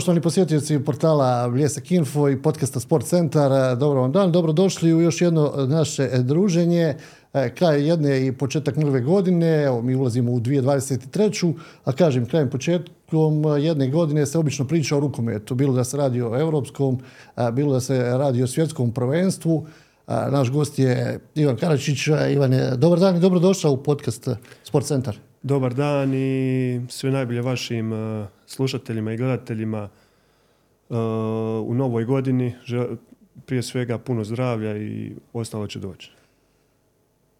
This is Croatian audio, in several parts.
Poštovani posjetioci portala Bljesak Info i podcasta Sport Centar, dobro vam dan, dobrodošli u još jedno naše druženje. E, kraj jedne i početak nove godine, evo mi ulazimo u 2023. A kažem, krajem početkom jedne godine se obično priča o rukometu, bilo da se radi o europskom, bilo da se radi o svjetskom prvenstvu. Naš gost je Ivan Karačić. Ivane, dobar dan i dobrodošao u podcast Sport Centar. Dobar dan i sve najbolje vašim uh, slušateljima i gledateljima uh, u novoj godini. Prije svega puno zdravlja i ostalo će doći.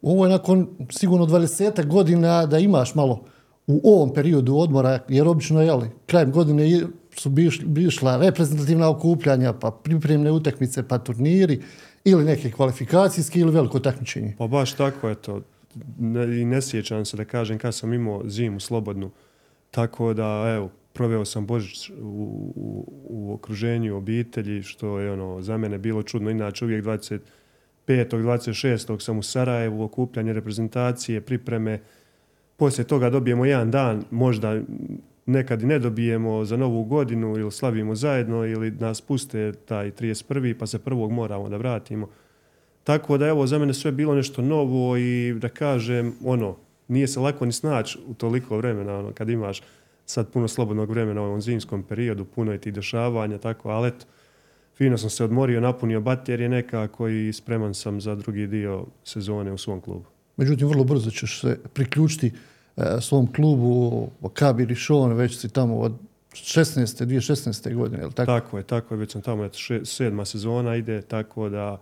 Ovo je nakon sigurno 20 godina da imaš malo u ovom periodu odmora, jer obično je krajem godine su bišla reprezentativna okupljanja, pa pripremne utakmice, pa turniri ili neke kvalifikacijske ili veliko takmičenje. Pa baš tako je to ne, i ne sjećam se da kažem kad sam imao zimu slobodnu. Tako da, evo, proveo sam Božić u, u, u okruženju obitelji, što je ono, za mene bilo čudno. Inače, uvijek 25. 26. sam u Sarajevu, okupljanje reprezentacije, pripreme. Poslije toga dobijemo jedan dan, možda nekad i ne dobijemo za novu godinu ili slavimo zajedno ili nas puste taj 31. pa se prvog moramo da vratimo. Tako da evo za mene sve bilo nešto novo i da kažem ono nije se lako ni snaći u toliko vremena ono, kad imaš sad puno slobodnog vremena u ovom zimskom periodu, puno je ti dešavanja, tako, ali eto, fino sam se odmorio, napunio baterije nekako i spreman sam za drugi dio sezone u svom klubu. Međutim, vrlo brzo ćeš se priključiti e, svom klubu Kabi Rišon, već si tamo od 16. 2016. godine, je li tako? Tako je, tako je, već sam tamo, eto, sedma sezona ide, tako da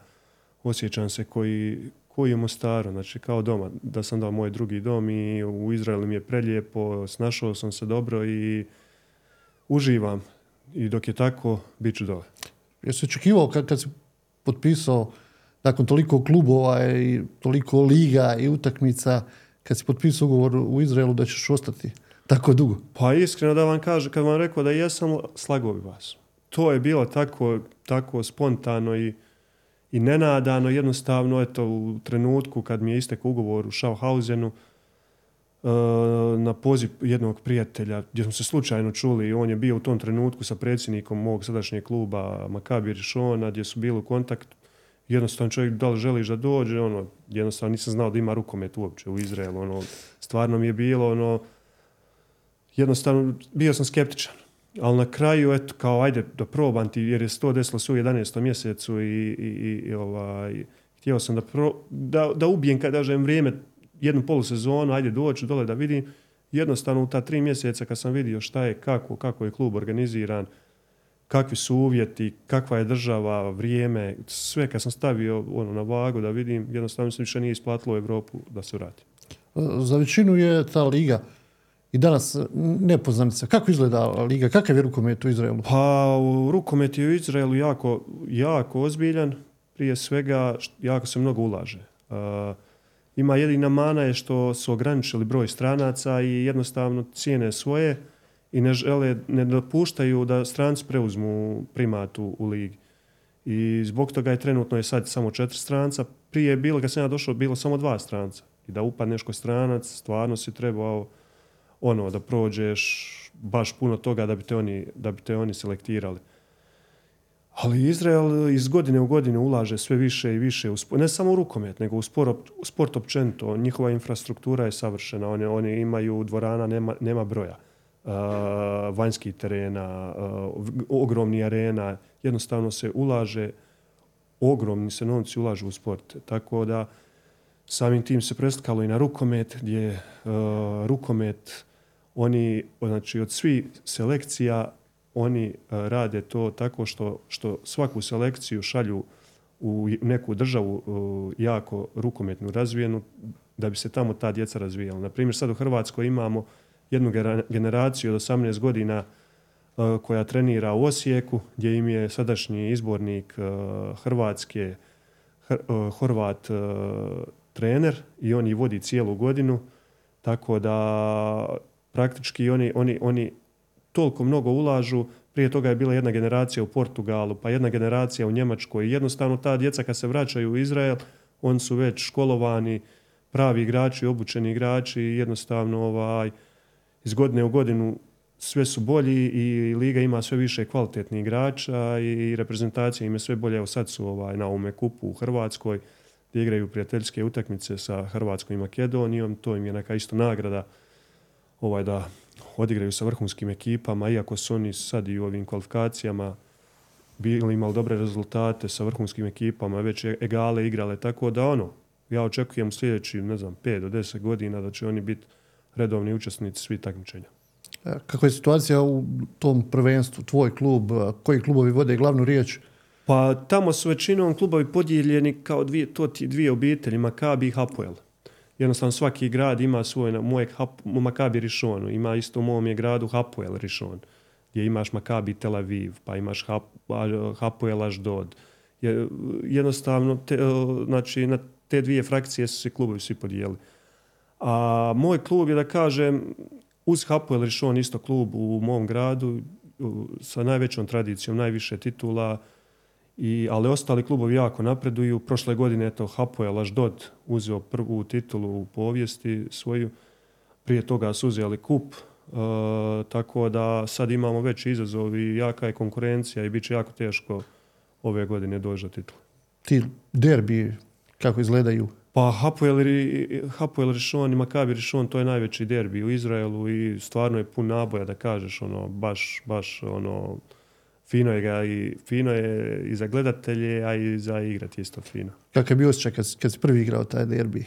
osjećam se koji, koji je Mostaru, znači kao doma, da sam dao moj drugi dom i u Izraelu mi je prelijepo, snašao sam se dobro i uživam. I dok je tako, bit ću dole. Jesi očekivao kad, kad si potpisao nakon toliko klubova i toliko liga i utakmica, kad si potpisao ugovor u Izraelu da ćeš ostati tako dugo? Pa iskreno da vam kažem, kad vam rekao da jesam, slagao bi vas. To je bilo tako, tako spontano i i nenadano, jednostavno, eto, u trenutku kad mi je istek ugovor u Schauhausenu, e, na poziv jednog prijatelja gdje smo se slučajno čuli on je bio u tom trenutku sa predsjednikom mog sadašnjeg kluba Makabi Rišona gdje su bili u kontaktu. Jednostavno čovjek da li želiš da dođe ono, jednostavno nisam znao da ima rukomet uopće u Izraelu ono, stvarno mi je bilo ono, jednostavno bio sam skeptičan ali na kraju, eto, kao ajde da probam ti, jer je to desilo se u 11. mjesecu i, i, i ovaj, htio sam da, pro, da, da ubijem, kada kažem, vrijeme, jednu polusezonu, ajde doći dole da vidim. Jednostavno u ta tri mjeseca kad sam vidio šta je, kako, kako je klub organiziran, kakvi su uvjeti, kakva je država, vrijeme, sve kad sam stavio ono na vagu da vidim, jednostavno se više nije isplatilo u Europu da se vrati. Za većinu je ta liga i danas nepoznanica. Kako izgleda liga? Kakav je rukomet u Izraelu? Pa, rukomet je u Izraelu jako, jako ozbiljan. Prije svega, jako se mnogo ulaže. Uh, ima jedina mana je što su ograničili broj stranaca i jednostavno cijene svoje i ne žele, ne dopuštaju da stranci preuzmu primatu u ligi. I zbog toga je trenutno je sad samo četiri stranca. Prije je bilo, kad sam ja došao, bilo samo dva stranca. I da upadneš kod stranac, stvarno si trebao ono da prođeš baš puno toga da bi te oni, da bi te oni selektirali. Ali Izrael iz godine u godinu ulaže sve više i više, u sport, ne samo u rukomet, nego u sport, u sport općenito. Njihova infrastruktura je savršena, oni, oni imaju dvorana, nema, nema broja. Uh, vanjskih terena, uh, ogromni arena, jednostavno se ulaže, ogromni se novci ulažu u sport. Tako da samim tim se preslikalo i na rukomet, gdje uh, rukomet oni, znači od svih selekcija, oni e, rade to tako što, što svaku selekciju šalju u neku državu e, jako rukometnu razvijenu da bi se tamo ta djeca razvijala. Na primjer, sad u Hrvatskoj imamo jednu generaciju od 18 godina e, koja trenira u Osijeku, gdje im je sadašnji izbornik Hrvatske, Horvat trener i on ih vodi cijelu godinu, tako da praktički oni, oni, oni toliko mnogo ulažu. Prije toga je bila jedna generacija u Portugalu, pa jedna generacija u Njemačkoj. Jednostavno ta djeca kad se vraćaju u Izrael, oni su već školovani, pravi igrači, obučeni igrači jednostavno ovaj, iz godine u godinu sve su bolji i liga ima sve više kvalitetnih igrača i reprezentacija im je sve bolje. Evo sad su ovaj, na ovome kupu u Hrvatskoj gdje igraju prijateljske utakmice sa Hrvatskom i Makedonijom. To im je neka isto nagrada ovaj, da odigraju sa vrhunskim ekipama, iako su oni sad i u ovim kvalifikacijama bili imali dobre rezultate sa vrhunskim ekipama, već je egale igrale, tako da ono, ja očekujem sljedeći, ne znam, 5 do 10 godina da će oni biti redovni učesnici svih takmičenja. E, Kakva je situacija u tom prvenstvu, tvoj klub, e, koji klubovi vode glavnu riječ? Pa tamo su većinom klubovi podijeljeni kao dvije, to ti dvije obitelji, Makabi i Hapoel. Jednostavno svaki grad ima svoj, moje Makabi Rishon, ima isto u mom je gradu Hapoel Rishon, gdje imaš Makabi Tel Aviv, pa imaš Hap, Hapoel Ashdod. Jednostavno, e, znači, na te dvije frakcije su se klubovi svi podijelili. A moj klub je da kažem, uz Hapoel Rishon isto klub u mom gradu, sa najvećom tradicijom, najviše titula, i, ali ostali klubovi jako napreduju. Prošle godine je to Hapoel Ashdod uzeo prvu titulu u povijesti svoju. Prije toga su uzeli kup, e, tako da sad imamo veći izazov i jaka je konkurencija i bit će jako teško ove godine doći do titula. Ti derbi, kako izgledaju? Pa Hapoel, Hapoel Rishon i Makabi Rishon to je najveći derbi u Izraelu i stvarno je pun naboja da kažeš ono baš, baš ono fino je ga i fino je i za gledatelje, a i za igrati isto fino. Kakav je bio osjećaj kad, kad si prvi igrao taj derbi?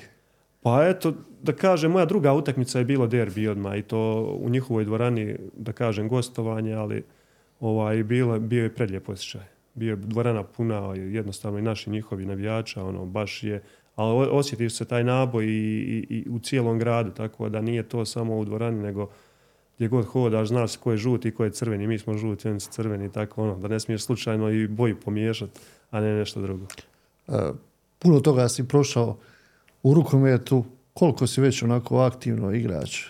Pa eto, da kažem, moja druga utakmica je bilo derbi odmah i to u njihovoj dvorani, da kažem, gostovanje, ali ovaj, bilo, bio je predlijep osjećaj. Bio je dvorana puna, jednostavno i naši njihovi navijača, ono, baš je, ali osjetio se taj naboj i, i, i u cijelom gradu, tako da nije to samo u dvorani, nego gdje god hodaš, znaš ko je žuti i ko je crveni. Mi smo žuti, oni su crveni, tako ono, da ne smiješ slučajno i boju pomiješati, a ne nešto drugo. Uh, puno toga si prošao u rukometu, koliko si već onako aktivno igrač?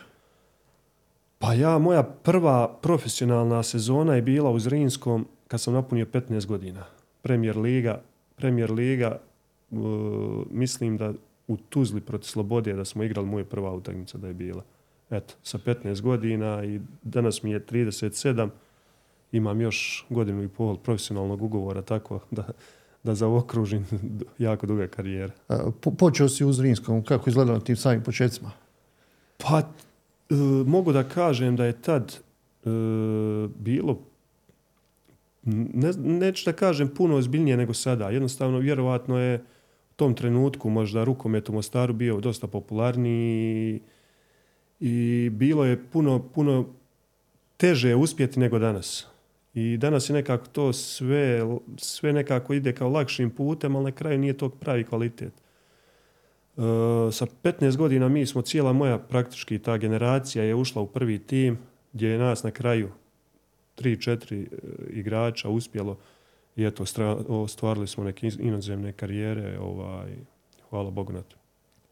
Pa ja, moja prva profesionalna sezona je bila u Zrinskom kad sam napunio 15 godina. Premijer Liga, Premijer Liga, uh, mislim da u Tuzli protiv Slobodije da smo igrali moja prva utakmica da je bila eto, sa 15 godina i danas mi je 37, imam još godinu i pol profesionalnog ugovora, tako da, da zaokružim jako duga karijera. Po, počeo si u Zrinskom, kako izgledalo na tim samim početcima? Pa, e, mogu da kažem da je tad e, bilo ne, neću da kažem puno ozbiljnije nego sada. Jednostavno, vjerovatno je u tom trenutku možda rukomet u Mostaru bio dosta popularniji i bilo je puno, puno teže uspjeti nego danas. I danas je nekako to sve, sve nekako ide kao lakšim putem, ali na kraju nije to pravi kvalitet. E, sa 15 godina mi smo, cijela moja praktički ta generacija je ušla u prvi tim gdje je nas na kraju 3-4 e, igrača uspjelo i eto, ostvarili smo neke inozemne karijere, ovaj, hvala Bogu na to.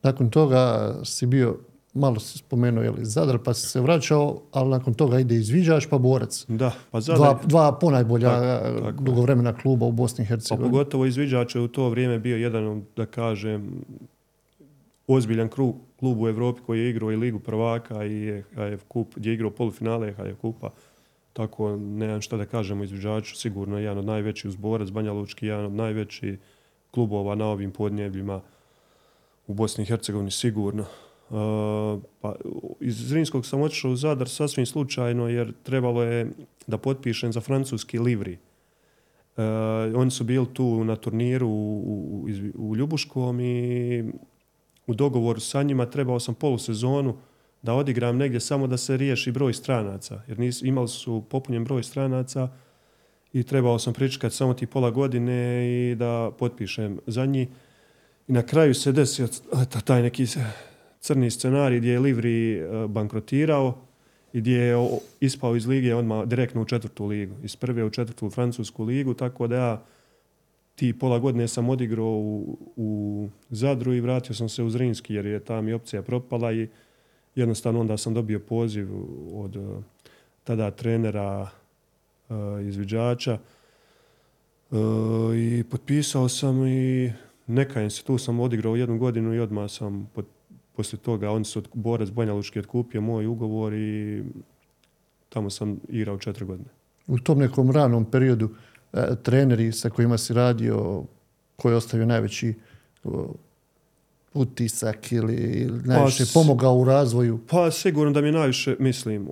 Nakon toga si bio malo si spomenuo je li Zadar pa si se vraćao, ali nakon toga ide izviđač pa borac. Da, pa Zadar... Dva, dva ponajbolja tako, tako. dugovremena kluba u Bosni i Hercegovini. Pa pogotovo izviđač je u to vrijeme bio jedan, da kažem, ozbiljan klub, klub u Europi koji je igrao i Ligu prvaka i HF kup, gdje je igrao polufinale HF kupa. Tako, nemam šta da kažemo izviđaču, sigurno je jedan od najvećih uzborac, Banja Lučki, jedan od najvećih klubova na ovim podnjevljima u Bosni i Hercegovini, sigurno. Pa, iz Zrinskog sam otišao u Zadar sasvim slučajno jer trebalo je da potpišem za francuski livri. Uh, oni su bili tu na turniru u, u, u Ljubuškom i u dogovoru sa njima trebao sam polusezonu da odigram negdje samo da se riješi broj stranaca. Jer nis, imali su popunjen broj stranaca i trebao sam pričekati samo ti pola godine i da potpišem za njih. I na kraju se desio taj neki crni scenarij gdje je Livri e, bankrotirao i gdje je ispao iz lige odmah direktno u četvrtu ligu. Iz prve u četvrtu francusku ligu, tako da ja ti pola godine sam odigrao u, u Zadru i vratio sam se u Zrinski jer je ta mi opcija propala i jednostavno onda sam dobio poziv od e, tada trenera uh, izviđača i potpisao sam i neka se tu sam odigrao jednu godinu i odmah sam pot, poslije toga on se od Borac Banja Lučki otkupio moj ugovor i tamo sam igrao četiri godine. U tom nekom ranom periodu e, treneri sa kojima si radio, koji je ostavio najveći utisak ili najviše pa, pomogao u razvoju? Pa sigurno da mi najviše, mislim,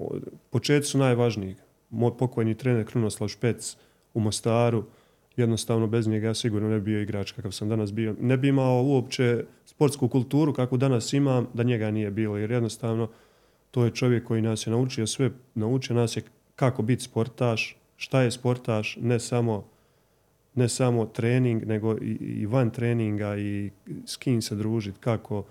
početci su najvažniji. Moj pokojni trener Krunoslav Špec u Mostaru, jednostavno bez njega ja sigurno ne bi bio igrač kakav sam danas bio. Ne bi imao uopće sportsku kulturu kakvu danas imam da njega nije bilo. Jer jednostavno to je čovjek koji nas je naučio sve, naučio nas je kako biti sportaš, šta je sportaš, ne samo ne samo trening, nego i, i van treninga i s kim se družiti, kako,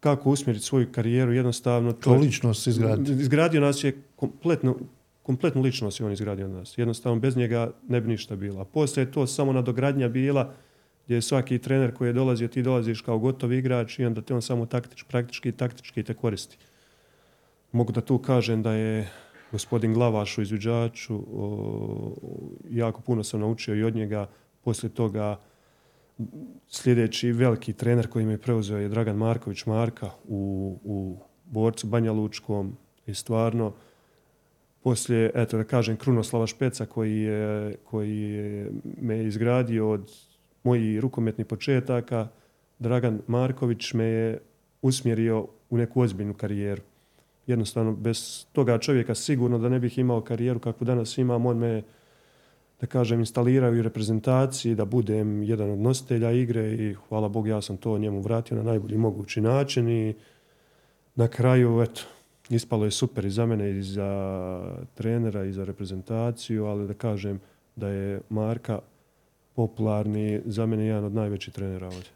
kako usmjeriti svoju karijeru, jednostavno... To ličnost izgradio. Izgradio nas je kompletno, kompletnu ličnost je on izgradio nas. Jednostavno, bez njega ne bi ništa bilo. Poslije je to samo nadogradnja bila gdje je svaki trener koji je dolazio, ti dolaziš kao gotov igrač i onda te on samo taktič, praktički taktički te koristi. Mogu da tu kažem da je gospodin Glavaš u izviđaču, jako puno sam naučio i od njega. Poslije toga sljedeći veliki trener koji me preuzeo je Dragan Marković Marka u, u borcu Banja Lučkom i stvarno poslije, eto da kažem, Krunoslava Špeca koji je, koji je me izgradio od mojih rukometnih početaka, Dragan Marković me je usmjerio u neku ozbiljnu karijeru. Jednostavno, bez toga čovjeka sigurno da ne bih imao karijeru kakvu danas imam, on me da kažem, instalirao u reprezentaciji, da budem jedan od nositelja igre i hvala Bog ja sam to njemu vratio na najbolji mogući način i na kraju, eto, ispalo je super i za mene i za trenera i za reprezentaciju, ali da kažem da je Marka popularni, za mene jedan od najvećih trenera ovdje.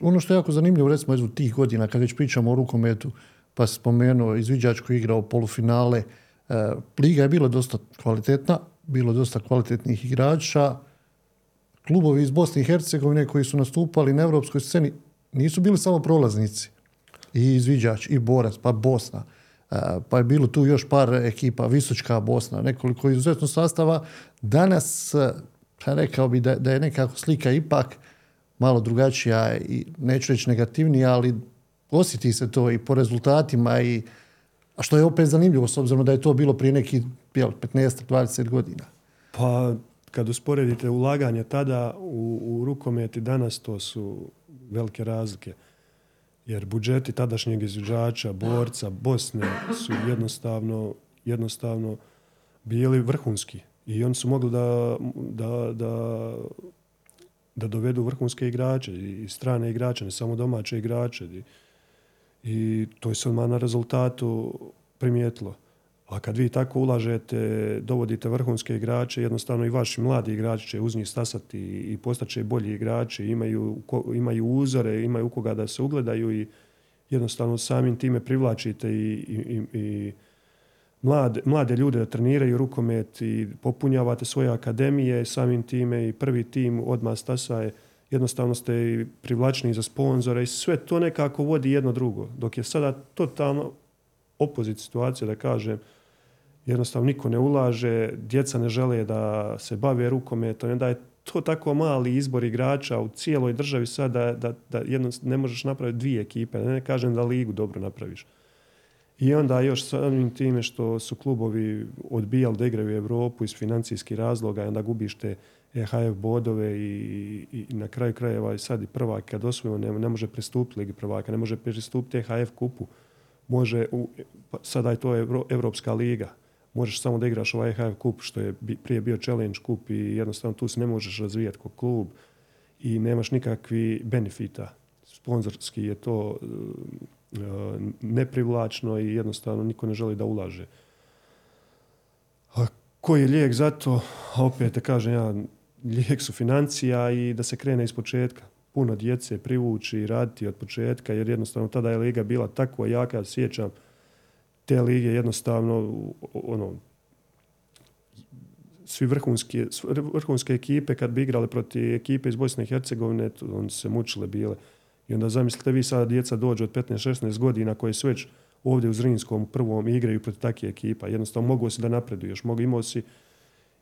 ono što je jako zanimljivo, recimo, iz tih godina, kad već pričamo o rukometu, pa spomenuo izviđač koji igrao polufinale. E, liga je bila dosta kvalitetna, bilo dosta kvalitetnih igrača. Klubovi iz Bosne i Hercegovine koji su nastupali na europskoj sceni nisu bili samo prolaznici. I izviđač, i borac, pa Bosna. E, pa je bilo tu još par ekipa, Visočka Bosna, nekoliko izuzetno sastava. Danas, e, pa rekao bi da, da je nekako slika ipak malo drugačija i neću reći negativnija, ali osjeti se to i po rezultatima i a što je opet zanimljivo s obzirom da je to bilo prije nekih 15-20 godina. Pa kad usporedite ulaganje tada u, u rukomet i danas to su velike razlike. Jer budžeti tadašnjeg izvođača, borca, Bosne su jednostavno, jednostavno bili vrhunski. I oni su mogli da, da, da, da dovedu vrhunske igrače i strane igrače, ne samo domaće igrače. I, i to je se odmah na rezultatu primijetilo. A kad vi tako ulažete, dovodite vrhunske igrače, jednostavno i vaši mladi igrači će uz njih stasati i postaće bolji igrači, imaju, imaju uzore, imaju u koga da se ugledaju i jednostavno samim time privlačite i, i, i mlade, mlade ljude da treniraju rukomet i popunjavate svoje akademije, samim time i prvi tim odmah stasaje jednostavno ste i privlačni za sponzore i sve to nekako vodi jedno drugo. Dok je sada totalno opozit situacija da kažem, jednostavno niko ne ulaže, djeca ne žele da se bave rukometom, onda je to tako mali izbor igrača u cijeloj državi sada da, da, jedno, ne možeš napraviti dvije ekipe, ne kažem da ligu dobro napraviš. I onda još samim time što su klubovi odbijali da igraju u Europu iz financijskih razloga i onda gubiš te EHF bodove i, i, na kraju krajeva sad i prvak kad osvojimo ne, ne može pristupiti Ligi prvaka, ne može pristupiti EHF kupu. Može, u, pa sada je to Evro, Evropska liga. Možeš samo da igraš ovaj EHF kup što je prije bio challenge kup i jednostavno tu se ne možeš razvijati kao klub i nemaš nikakvi benefita. Sponzorski je to uh, neprivlačno i jednostavno niko ne želi da ulaže. A koji je lijek za to? Opet da kažem ja, lijek su financija i da se krene iz početka. Puno djece privući i raditi od početka, jer jednostavno tada je liga bila tako jaka, ja sjećam te lige jednostavno ono, svi vrhunski, vrhunske ekipe kad bi igrali protiv ekipe iz Bosne i Hercegovine, on se mučile bile. I onda zamislite vi sada djeca dođu od 15-16 godina koje su već ovdje u Zrinskom prvom igraju protiv takve ekipa. Jednostavno mogu si da napreduješ, mogu imao si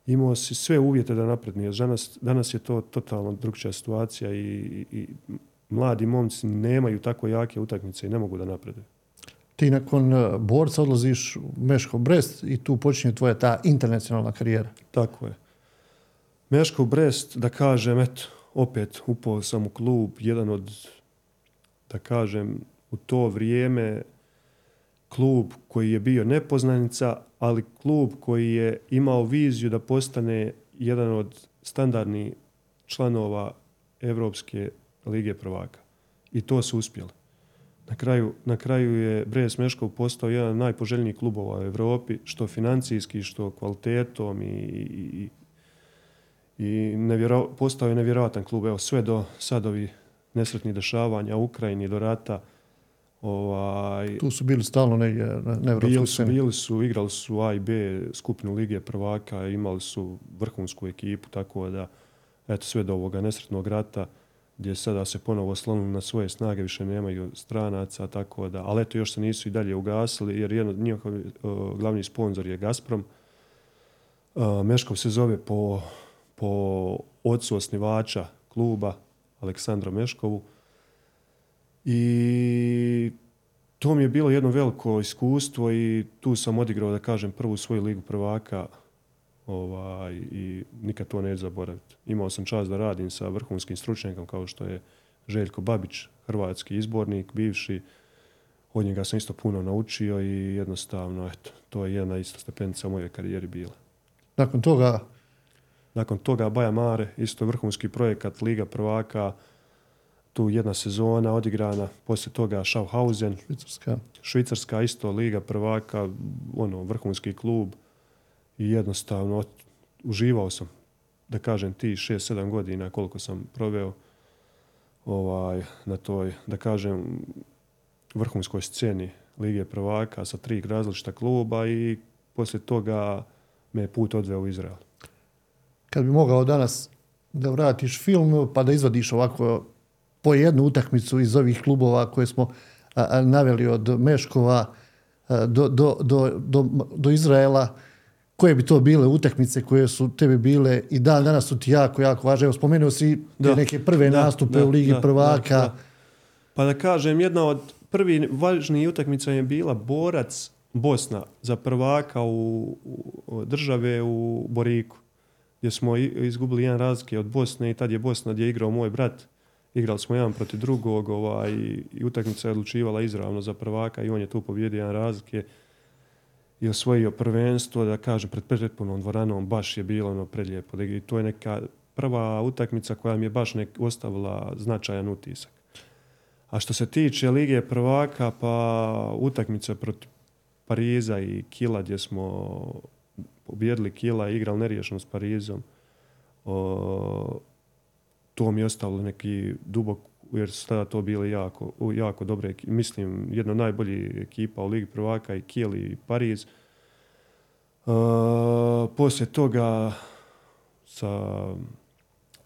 imao si sve uvjete da napredniješ. Danas, danas je to totalno drugčija situacija i, i, mladi momci nemaju tako jake utakmice i ne mogu da napreduju. Ti nakon e, borca odlaziš u Meško Brest i tu počinje tvoja ta internacionalna karijera. Tako je. Meško Brest, da kažem, eto, opet upao sam u klub, jedan od, da kažem, u to vrijeme klub koji je bio nepoznanica, ali klub koji je imao viziju da postane jedan od standardnih članova Europske lige prvaka. I to su uspjeli. Na kraju, na kraju je Brez Meškov postao jedan od najpoželjnijih klubova u Europi, što financijski, što kvalitetom i, i, i postao je nevjerojatan klub. Evo, sve do sad ovih nesretnih dešavanja u Ukrajini, do rata. Ovaj, tu su bili stalno negdje na bili su, bili su, igrali su A i B skupinu Lige prvaka, imali su vrhunsku ekipu, tako da eto sve do ovoga nesretnog rata gdje sada se ponovo oslonili na svoje snage, više nemaju stranaca, tako da, ali eto još se nisu i dalje ugasili, jer jedan njihov glavni sponzor je Gazprom. Meškov se zove po, po ocu osnivača kluba, Aleksandra Meškovu. I to mi je bilo jedno veliko iskustvo i tu sam odigrao, da kažem, prvu svoju ligu prvaka Ovaj, I nikad to neću zaboraviti. Imao sam čast da radim sa vrhunskim stručnjakom kao što je Željko Babić, hrvatski izbornik, bivši. Od njega sam isto puno naučio i jednostavno, eto, to je jedna isto stepenica u mojoj karijeri bila. Nakon toga? Nakon toga Baja Mare, isto vrhunski projekat Liga prvaka, tu jedna sezona odigrana, poslije toga Schaffhausen, Švicarska. Švicarska isto Liga prvaka, ono, vrhunski klub i jednostavno uživao sam, da kažem ti 6-7 godina koliko sam proveo ovaj, na toj, da kažem, vrhunskoj sceni Lige prvaka sa tri različita kluba i poslije toga me je put odveo u Izrael. Kad bi mogao danas da vratiš film pa da izvadiš ovako po jednu utakmicu iz ovih klubova koje smo naveli od Meškova do, do, do, do Izraela, koje bi to bile utakmice koje su tebi bile i dan danas su ti jako, jako važne. Evo, spomenuo si te neke prve nastupe u Ligi prvaka. Pa da kažem, jedna od prvih važnijih utakmica je bila borac Bosna za prvaka u, države u Boriku gdje smo izgubili jedan razlike od Bosne i tad je Bosna gdje je igrao moj brat. Igrali smo jedan protiv drugog ovaj, i utakmica je odlučivala izravno za prvaka i on je tu pobjedio jedan razlike i osvojio prvenstvo, da kažem, pred pretpunom dvoranom baš je bilo ono predlijepo. I to je neka prva utakmica koja mi je baš nek ostavila značajan utisak. A što se tiče Lige prvaka, pa utakmice protiv Pariza i Kila gdje smo pobjedili Kila i igrali neriješeno s Parizom, to mi je ostavilo neki dubok jer su tada to bile jako, jako dobre, mislim, jedna od najboljih ekipa u Ligi prvaka i Kiel i Pariz. Uh, poslije toga sa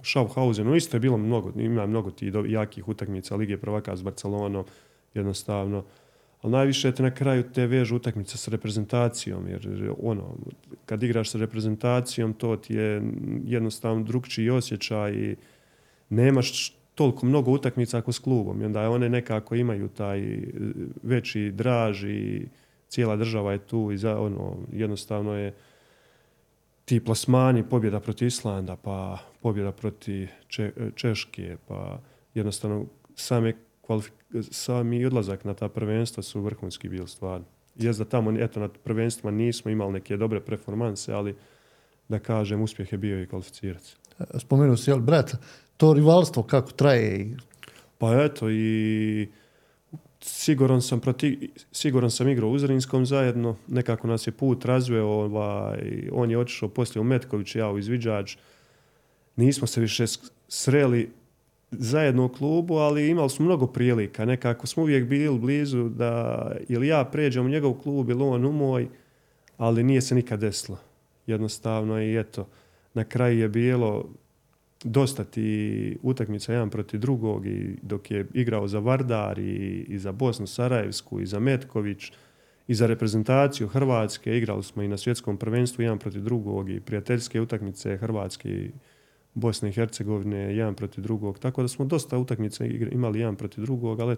Schaffhausenom isto je bilo mnogo, ima mnogo tih jakih utakmica Lige prvaka s Barcelonom, jednostavno. Ali najviše te na kraju te vežu utakmice s reprezentacijom, jer ono, kad igraš sa reprezentacijom, to ti je jednostavno drugčiji osjećaj i nemaš toliko mnogo utakmica ako s klubom i onda one nekako imaju taj e, veći draž i cijela država je tu i za, ono, jednostavno je ti plasmani, pobjeda protiv Islanda, pa pobjeda protiv Češke, pa jednostavno same sami odlazak na ta prvenstva su vrhunski bili stvarno. Jest da tamo, eto, na prvenstvima nismo imali neke dobre performanse, ali da kažem, uspjeh je bio i kvalificirac. Spomenuo si, jel, brat, to rivalstvo kako traje? Pa eto i siguran sam, proti, siguran sam igrao u Uzrinskom zajedno, nekako nas je put razveo, ovaj, on je otišao poslije u Metković, ja u Izviđač. Nismo se više sreli zajedno u klubu, ali imali smo mnogo prilika. Nekako smo uvijek bili blizu da ili ja pređem u njegov klub ili on u moj, ali nije se nikad desilo. Jednostavno i eto, na kraju je bilo dosta ti utakmica jedan protiv drugog i dok je igrao za Vardar i, i za Bosnu Sarajevsku i za Metković i za reprezentaciju Hrvatske igrali smo i na svjetskom prvenstvu jedan protiv drugog i prijateljske utakmice Hrvatske i Bosne i Hercegovine jedan protiv drugog. Tako da smo dosta utakmica imali jedan protiv drugog, ali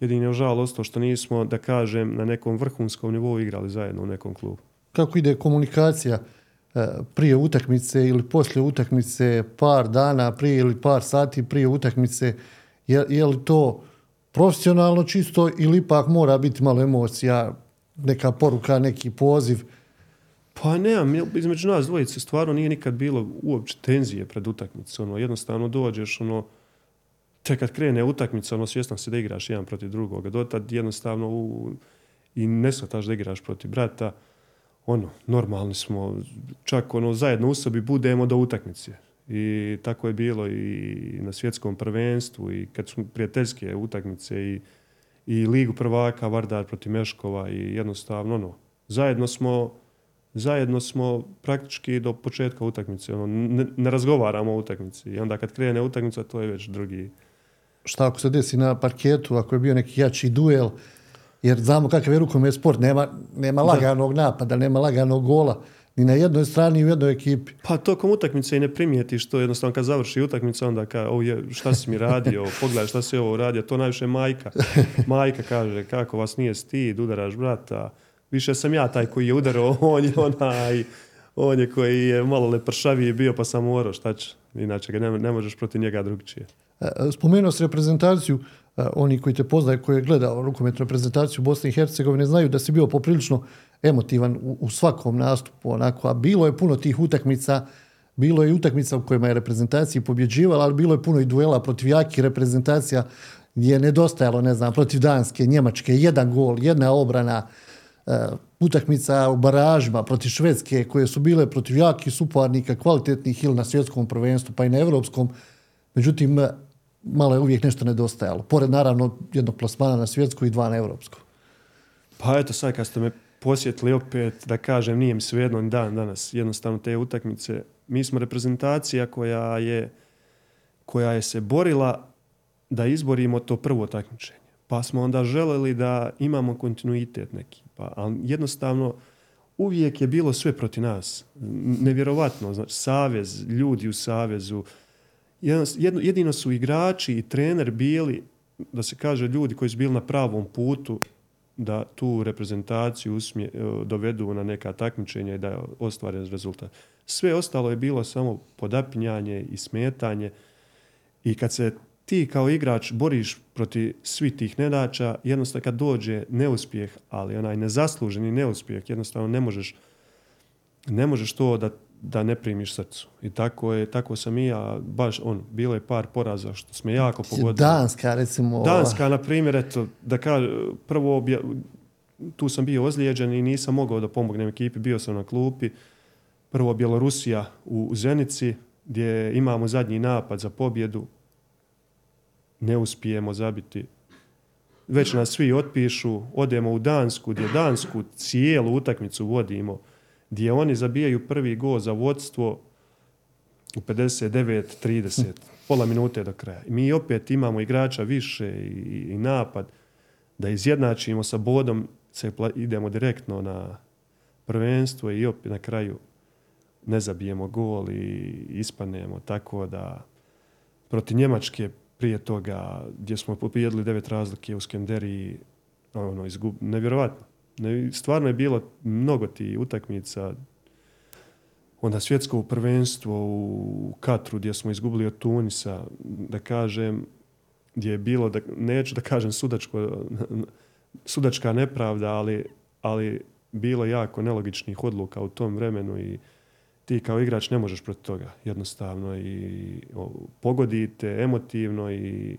Jedini je to što nismo, da kažem, na nekom vrhunskom nivou igrali zajedno u nekom klubu. Kako ide komunikacija prije utakmice ili poslije utakmice, par dana prije ili par sati prije utakmice, je, je li to profesionalno čisto ili ipak mora biti malo emocija, neka poruka, neki poziv? Pa nemam, između nas dvojice stvarno nije nikad bilo uopće tenzije pred utakmicu. Ono, jednostavno dođeš, ono, te kad krene utakmica, ono, svjestan si da igraš jedan protiv drugoga. Dotad jednostavno u, i ne shvataš da igraš protiv brata. Ono, normalni smo, čak ono, zajedno u sobi budemo do utakmice. I tako je bilo i na svjetskom prvenstvu i kad su prijateljske utakmice i, i ligu prvaka Vardar protiv Meškova i jednostavno ono, zajedno smo zajedno smo praktički do početka utakmice. Ono, ne, ne razgovaramo o utakmici. I onda kad krene utakmica, to je već drugi. Šta ako se desi na parketu, ako je bio neki jači duel, jer znamo kakav je rukomet sport, nema, nema laganog napada, nema laganog gola ni na jednoj strani u jednoj ekipi. Pa tokom utakmice i ne primijetiš to jednostavno kad završi utakmica onda ka, o je, šta si mi radio, pogledaj šta si ovo radio, to najviše majka. Majka kaže kako vas nije stid, udaraš brata, više sam ja taj koji je udarao, on je onaj, on je koji je malo lepršaviji bio pa sam morao, šta će, inače ga ne, ne možeš protiv njega drugčije. E, spomenuo si reprezentaciju, e, oni koji te poznaju, koji je gledao rukometnu reprezentaciju Bosne i Hercegovine, znaju da si bio poprilično emotivan u, svakom nastupu, onako, a bilo je puno tih utakmica, bilo je utakmica u kojima je reprezentaciji pobjeđivala, ali bilo je puno i duela protiv jakih reprezentacija gdje je nedostajalo, ne znam, protiv Danske, Njemačke, jedan gol, jedna obrana, uh, utakmica u baražima protiv Švedske koje su bile protiv jakih suparnika, kvalitetnih ili na svjetskom prvenstvu pa i na evropskom. Međutim, malo je uvijek nešto nedostajalo. Pored naravno jednog plasmana na svjetsku i dva na evropsku. Pa eto sad kad ste me posjetili opet, da kažem, nije mi svejedno ni dan danas, jednostavno te utakmice. Mi smo reprezentacija koja je, koja je se borila da izborimo to prvo takmičenje. Pa smo onda želeli da imamo kontinuitet neki. Pa, ali jednostavno, uvijek je bilo sve proti nas. Nevjerovatno, znači, savez, ljudi u savezu. Jedno, jedino su igrači i trener bili, da se kaže, ljudi koji su bili na pravom putu da tu reprezentaciju usmje, dovedu na neka takmičenja i da ostvare rezultat. Sve ostalo je bilo samo podapinjanje i smetanje i kad se ti kao igrač boriš protiv svih tih nedača, jednostavno kad dođe neuspjeh, ali onaj nezasluženi neuspjeh, jednostavno ne možeš ne možeš to da, da ne primiš srcu. I tako je, tako sam i ja, baš on, bilo je par poraza što smo jako pogodili. Danska, recimo. Danska, na primjer, eto, da kaže, prvo obja, tu sam bio ozlijeđen i nisam mogao da pomognem ekipi, bio sam na klupi. Prvo Bjelorusija u Zenici, gdje imamo zadnji napad za pobjedu, ne uspijemo zabiti. Već nas svi otpišu, odemo u Dansku, gdje Dansku cijelu utakmicu vodimo, gdje oni zabijaju prvi gol za vodstvo u 59-30, pola minute do kraja. Mi opet imamo igrača više i, napad da izjednačimo sa bodom, se idemo direktno na prvenstvo i opet na kraju ne zabijemo gol i ispanemo tako da protiv Njemačke prije toga gdje smo pojedili devet razlike u Skenderiji, ono, izgub... nevjerovatno. Stvarno je bilo mnogo ti utakmica, onda svjetsko prvenstvo u Katru gdje smo izgubili od Tunisa, da kažem, gdje je bilo, da, neću da kažem sudačko, sudačka nepravda, ali, ali bilo jako nelogičnih odluka u tom vremenu i ti kao igrač ne možeš protiv toga jednostavno. I pogodite emotivno i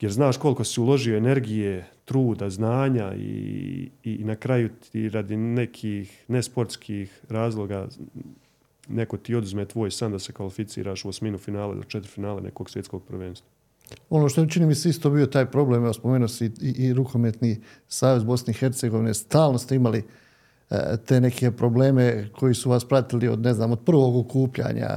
jer znaš koliko si uložio energije, truda, znanja i, i na kraju ti radi nekih nesportskih razloga neko ti oduzme tvoj san da se kvalificiraš u osminu finale do četiri finale nekog svjetskog prvenstva. Ono što čini mi se isto bio taj problem, evo spomenuo si i, i rukometni savez Bosne i Hercegovine, stalno ste imali E, te neke probleme koji su vas pratili od, ne znam, od prvog okupljanja,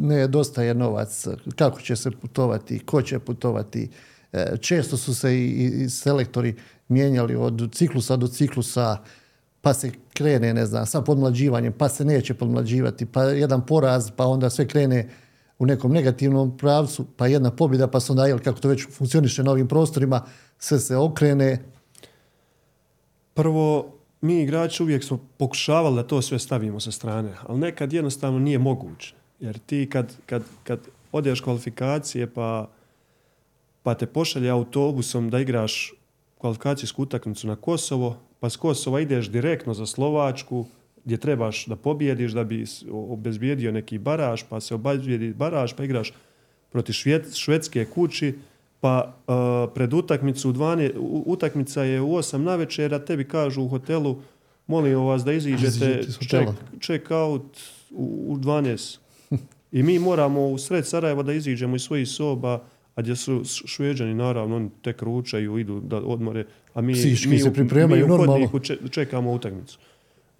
ne dosta novac, kako će se putovati, ko će putovati. E, često su se i, i selektori mijenjali od ciklusa do ciklusa, pa se krene, ne znam, sa podmlađivanjem, pa se neće podmlađivati, pa jedan poraz, pa onda sve krene u nekom negativnom pravcu, pa jedna pobjeda, pa se onda, jel, kako to već funkcioniše na ovim prostorima, sve se okrene. Prvo, mi igrači uvijek smo pokušavali da to sve stavimo sa strane, ali nekad jednostavno nije moguće. Jer ti kad, kad, kad odeš kvalifikacije pa, pa te pošalje autobusom da igraš kvalifikacijsku utakmicu na Kosovo, pa s Kosova ideš direktno za Slovačku, gdje trebaš da pobjediš da bi obezbijedio neki baraž, pa se obezbijedi baraž, pa igraš protiv švedske kući, pa uh, pred utakmicu, 12, utakmica je u 8 na večer, a tebi kažu u hotelu, molim vas da iziđete check, check out u, u 12. I mi moramo u sred Sarajeva da iziđemo iz svojih soba, a gdje su šveđani, naravno, oni tek ručaju, idu da odmore, a mi, mi, se pripremaju mi u normalno. čekamo utakmicu.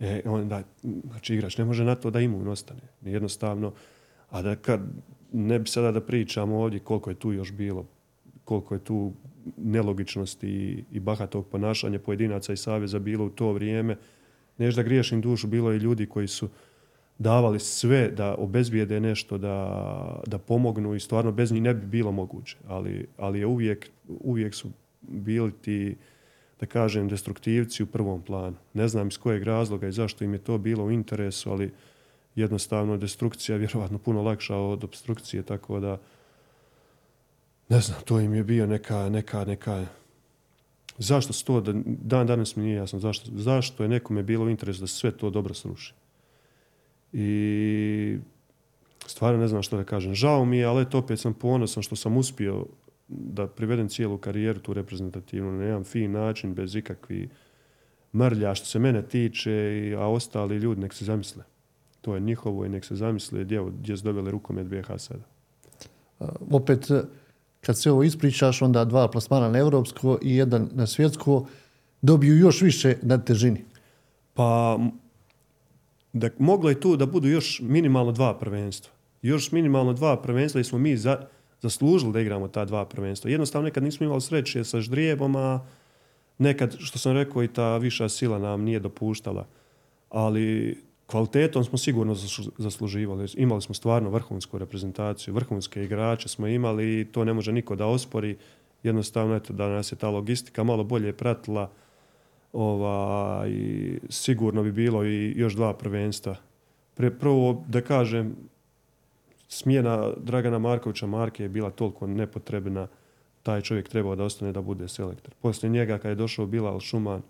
E, onda, znači igrač ne može na to da imun ostane. Jednostavno, a da kad ne bi sada da pričamo ovdje koliko je tu još bilo, koliko je tu nelogičnosti i, i bahatog ponašanja pojedinaca i saveza bilo u to vrijeme. Neš da griješim dušu, bilo je ljudi koji su davali sve da obezbijede nešto, da, da pomognu i stvarno bez njih ne bi bilo moguće. Ali, ali je uvijek, uvijek su bili ti da kažem, destruktivci u prvom planu. Ne znam iz kojeg razloga i zašto im je to bilo u interesu, ali jednostavno destrukcija je vjerovatno puno lakša od obstrukcije, tako da ne znam, to im je bio neka, neka, neka zašto se to, dan danas mi nije jasno, zašto, zašto je nekome bilo u interesu da sve to dobro sruši. I stvarno ne znam što da kažem. Žao mi je, ali eto opet sam ponosan što sam uspio da privedem cijelu karijeru tu reprezentativnu na jedan fin način, bez ikakvi mrlja što se mene tiče, a ostali ljudi nek se zamisle. To je njihovo i nek se zamisle gdje, gdje su dobili rukomet BH sada. opet, kad se ovo ispričaš, onda dva plasmana na europsko i jedan na svjetsko dobiju još više na težini. Pa, da, moglo je tu da budu još minimalno dva prvenstva. Još minimalno dva prvenstva i smo mi za, zaslužili da igramo ta dva prvenstva. Jednostavno nekad nismo imali sreće sa ždrijebom, a nekad, što sam rekao, i ta viša sila nam nije dopuštala. Ali kvalitetom smo sigurno zasluživali. Imali smo stvarno vrhunsku reprezentaciju, vrhunske igrače smo imali i to ne može niko da ospori. Jednostavno, eto, da nas je ta logistika malo bolje pratila, ova, i sigurno bi bilo i još dva prvenstva. Prvo, da kažem, smjena Dragana Markovića Marke je bila toliko nepotrebna, taj čovjek trebao da ostane da bude selektor. Poslije njega kad je došao Bilal Šuman,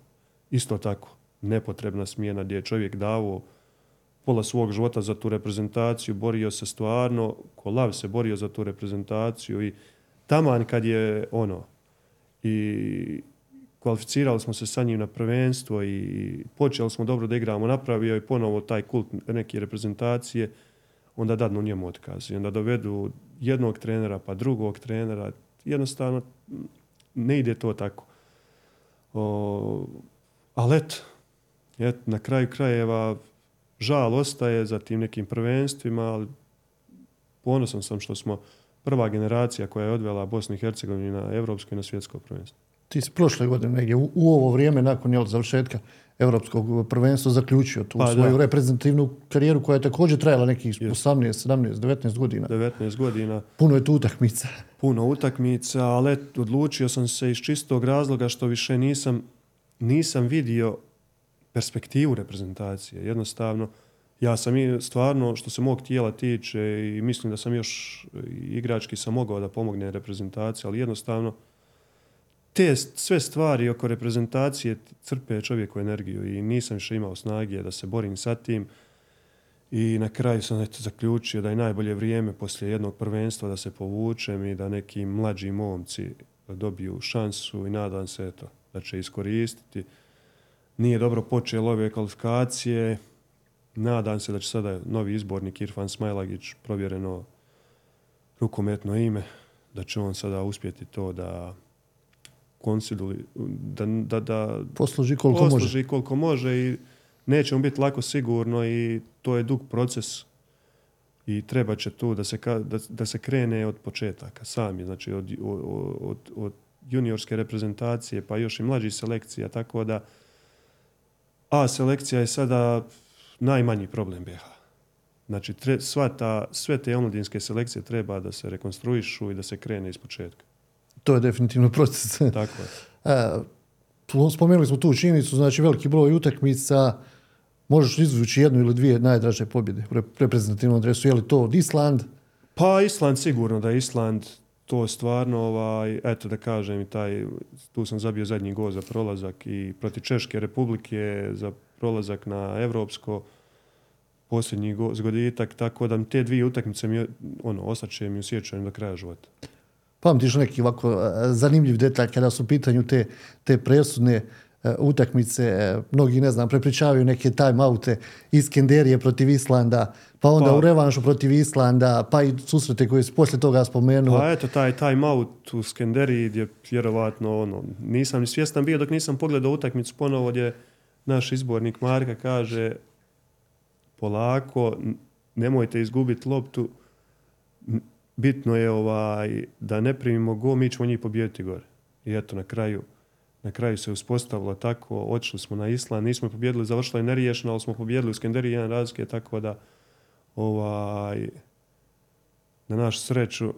isto tako, nepotrebna smjena gdje je čovjek davo pola svog života za tu reprezentaciju, borio se stvarno, ko lav se borio za tu reprezentaciju i taman kad je ono i kvalificirali smo se sa njim na prvenstvo i počeli smo dobro da igramo, napravio je ponovo taj kult neke reprezentacije, onda dadnu njemu otkaz. I onda dovedu jednog trenera, pa drugog trenera. Jednostavno, ne ide to tako. O, ali eto, et, na kraju krajeva žal ostaje za tim nekim prvenstvima, ali ponosan sam što smo prva generacija koja je odvela Bosnu i Hercegovinu na evropsko i na svjetsko prvenstvo. Ti si prošle godine negdje u, ovo vrijeme nakon jel, završetka europskog prvenstva zaključio tu pa, svoju reprezentativnu karijeru koja je također trajala nekih 18, 17, 19 godina. 19 godina. Puno je tu utakmica. Puno utakmica, ali odlučio sam se iz čistog razloga što više nisam, nisam vidio perspektivu reprezentacije. Jednostavno, ja sam i stvarno, što se mog tijela tiče i mislim da sam još igrački sam mogao da pomogne reprezentaciji, ali jednostavno te sve stvari oko reprezentacije crpe čovjeku energiju i nisam više imao snage da se borim sa tim. I na kraju sam eto, zaključio da je najbolje vrijeme poslije jednog prvenstva da se povučem i da neki mlađi momci dobiju šansu i nadam se eto, da će iskoristiti. Nije dobro počelo ove kvalifikacije. Nadam se da će sada novi izbornik Irfan Smajlagić provjereno rukometno ime, da će on sada uspjeti to da konsiduli, da, da, da posluži koliko posluži može. koliko može i neće mu biti lako sigurno i to je dug proces i treba će tu da se, da, da se krene od početaka sami, znači od, od, od juniorske reprezentacije pa još i mlađih selekcija, tako da A selekcija je sada najmanji problem BH. Znači, tre, sva ta, sve te omladinske selekcije treba da se rekonstruišu i da se krene iz početka. To je definitivno proces. Tako je. E, spomenuli smo tu činjenicu, znači veliki broj utakmica, možeš izvući jednu ili dvije najdraže pobjede u reprezentativnom adresu. Je li to od Island? Pa Island sigurno da je Island to stvarno, ovaj, eto da kažem, i taj, tu sam zabio zadnji gol za prolazak i proti Češke republike za prolazak na Evropsko posljednji zgoditak, tako da te dvije utakmice mi, ono, ostaće mi u sjećanju do kraja života. Pamtiš neki ovako zanimljiv detalj kada su u pitanju te, te presudne E, utakmice, e, mnogi ne znam, prepričavaju neke time oute iz Kenderije protiv Islanda, pa onda pa, u revanšu protiv Islanda, pa i susrete koje su poslije toga spomenuo. Pa eto, taj time out u Skenderiji gdje vjerovatno ono, nisam ni svjestan bio dok nisam pogledao utakmicu ponovo gdje naš izbornik Marka kaže polako, nemojte izgubiti loptu, bitno je ovaj, da ne primimo go, mi ćemo njih pobijediti gore. I eto, na kraju, na kraju se uspostavilo tako, otišli smo na Island, nismo pobjedili, završilo je neriješeno, ali smo pobjedili u Skenderiji jedan razlike, tako da ovaj, na našu sreću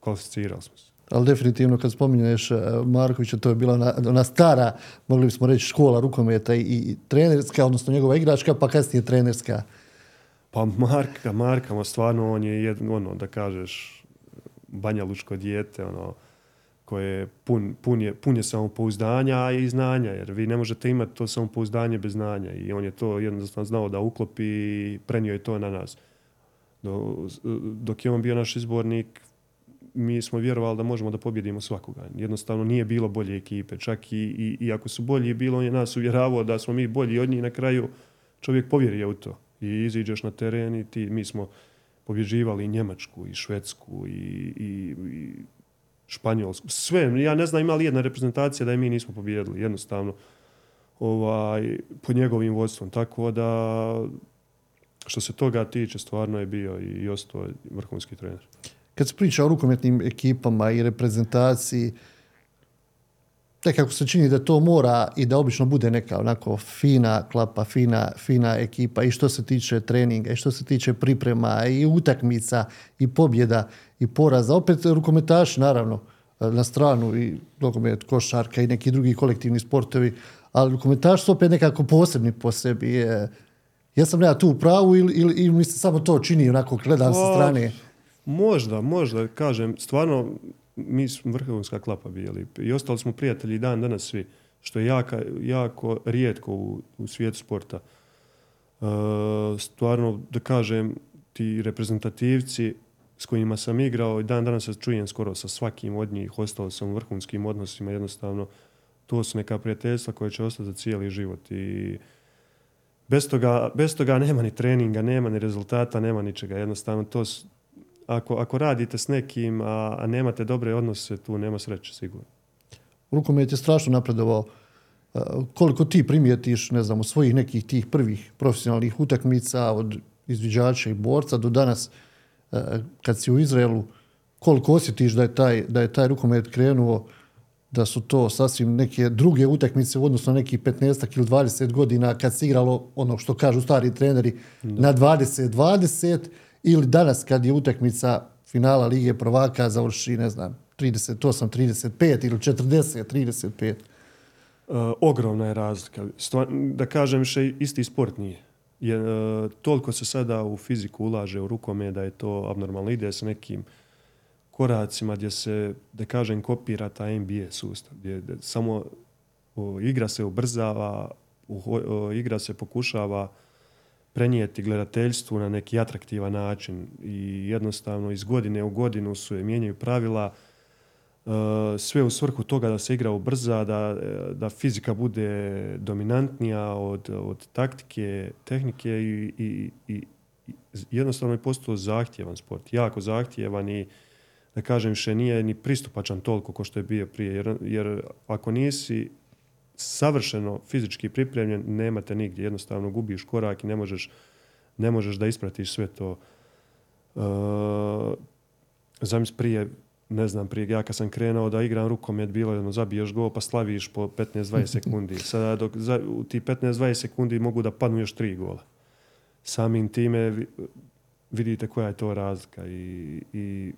kvalificirali smo se. Ali definitivno kad spominješ e, Markovića, to je bila ona, stara, mogli bismo reći, škola rukometa i, i trenerska, odnosno njegova igračka, pa kasnije trenerska. Pa Marka, Marka, stvarno on je jedno, ono, da kažeš, Banja Lučko dijete, ono, koje pun, pun, je, pun je samopouzdanja i znanja, jer vi ne možete imati to samopouzdanje bez znanja i on je to jednostavno znao da uklopi i prenio je to na nas. dok je on bio naš izbornik, mi smo vjerovali da možemo da pobjedimo svakoga. Jednostavno nije bilo bolje ekipe. Čak i, i, i ako su bolji bilo, on je nas uvjeravao da smo mi bolji od njih. Na kraju čovjek povjerio u to. I iziđeš na teren i ti, mi smo pobježivali i Njemačku i Švedsku i, i, i Španjolsku, sve. Ja ne znam ima li jedna reprezentacija da je mi nismo pobijedili, jednostavno ovaj, pod njegovim vodstvom. Tako da, što se toga tiče, stvarno je bio i ostao vrhunski trener. Kad se priča o rukometnim ekipama i reprezentaciji, nekako se čini da to mora i da obično bude neka onako fina klapa, fina, fina ekipa i što se tiče treninga i što se tiče priprema i utakmica i pobjeda i poraza. Opet rukometaši naravno na stranu i nogomet, košarka i neki drugi kolektivni sportovi, ali rukometaši su opet nekako posebni po sebi. Ja sam ja tu u pravu ili, ili, ili mi se samo to čini onako gledam sa pa, strane? Možda, možda, kažem, stvarno mi smo vrhunska klapa bili i ostali smo prijatelji dan danas svi, što je jaka, jako rijetko u, u svijetu sporta. E, stvarno, da kažem, ti reprezentativci s kojima sam igrao i dan danas se čujem skoro sa svakim od njih, ostao sam u vrhunskim odnosima, jednostavno to su neka prijateljstva koje će ostati za cijeli život i bez toga, bez toga nema ni treninga, nema ni rezultata, nema ničega. Jednostavno, to, ako, ako radite s nekim, a, a nemate dobre odnose, tu nema sreće sigurno. Rukomet je strašno napredovao. Koliko ti primijetiš, ne znam, u svojih nekih tih prvih profesionalnih utakmica od izviđača i borca do danas, kad si u Izraelu, koliko osjetiš da je taj, da je taj rukomet krenuo, da su to sasvim neke druge utakmice u odnosu na nekih 15 ili 20 godina kad se igralo ono što kažu stari treneri na 20-20 ili danas kad je utakmica finala Lige prvaka završi, ne znam, 38-35 ili 40-35? Uh, e, ogromna je razlika. da kažem, še isti sport nije. Je, uh, toliko se sada u fiziku ulaže u rukome da je to abnormalno. Ide sa nekim koracima gdje se, da kažem, kopira ta NBA sustav. Gdje, samo igra se ubrzava, igra se pokušava prenijeti gledateljstvu na neki atraktivan način i jednostavno iz godine u godinu su je mijenjaju pravila e, sve u svrhu toga da se igra ubrza, da, da fizika bude dominantnija od, od taktike, tehnike i, i, i jednostavno je postao zahtjevan sport, jako zahtjevan i da kažem še nije ni pristupačan toliko kao što je bio prije, jer, jer ako nisi savršeno fizički pripremljen, nemate nigdje. Jednostavno gubiš korak i ne možeš, ne možeš da ispratiš sve to. Zamisli prije, ne znam, prije ja kad sam krenuo da igram rukomet, bilo jedno, zabiješ go pa slaviš po 15-20 sekundi. Sada dok za, u ti 15-20 sekundi mogu da padnu još tri gola. samim time vi- vidite koja je to razlika i, i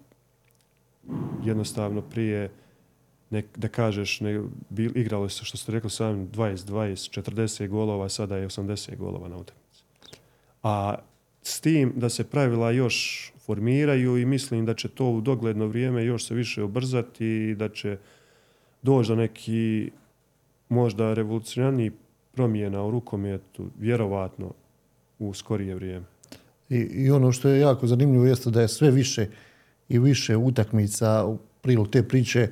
jednostavno prije nek, da kažeš ne, bil, igralo se što ste rekli sami 20, 20, 40 golova, sada je 80 golova na utakmici. A s tim da se pravila još formiraju i mislim da će to u dogledno vrijeme još se više ubrzati i da će doći do neki možda revolucionarniji promjena u rukometu, vjerovatno u skorije vrijeme. I, I ono što je jako zanimljivo jeste da je sve više i više utakmica u prilog te priče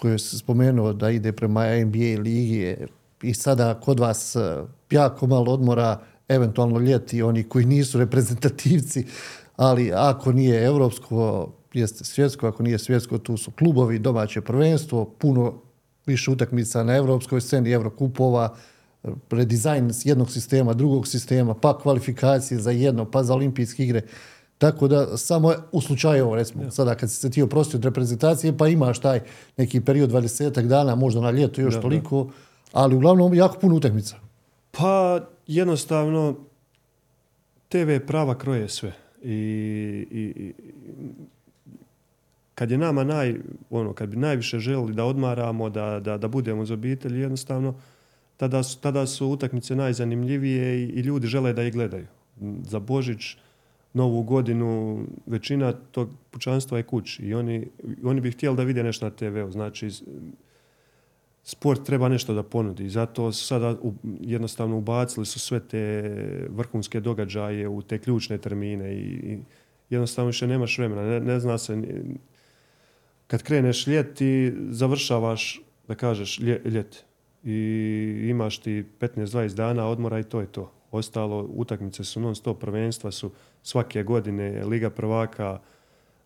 koje se spomenuo da ide prema NBA ligi i sada kod vas eh, jako malo odmora, eventualno ljeti oni koji nisu reprezentativci, ali ako nije europsko, jeste svjetsko, ako nije svjetsko, tu su klubovi, domaće prvenstvo, puno više utakmica na europskoj sceni, Eurokupova, redizajn jednog sistema, drugog sistema, pa kvalifikacije za jedno, pa za olimpijske igre. Tako da samo u slučaju ovo, recimo, sada kad si se ti oprostio od reprezentacije, pa imaš taj neki period 20 dana, možda na ljeto još Da, da. toliko, ali uglavnom jako puno utakmica. Pa jednostavno TV prava kroje sve. I, i, i kad je nama naj, ono, kad bi najviše želili da odmaramo, da, da, da budemo uz obitelj, jednostavno tada su, tada su utakmice najzanimljivije i, i ljudi žele da ih gledaju. Za Božić, Novu godinu, većina tog pučanstva je kući i oni, oni bi htjeli da vide nešto na TV-u. Znači, sport treba nešto da ponudi i zato sada jednostavno ubacili su sve te vrhunske događaje u te ključne termine i, jednostavno više nemaš vremena. Ne, ne zna se, kad kreneš ljeti, završavaš, da kažeš, lje, ljet. I imaš ti 15-20 dana odmora i to je to. Ostalo, utakmice su non stop, prvenstva su svake godine, Liga prvaka,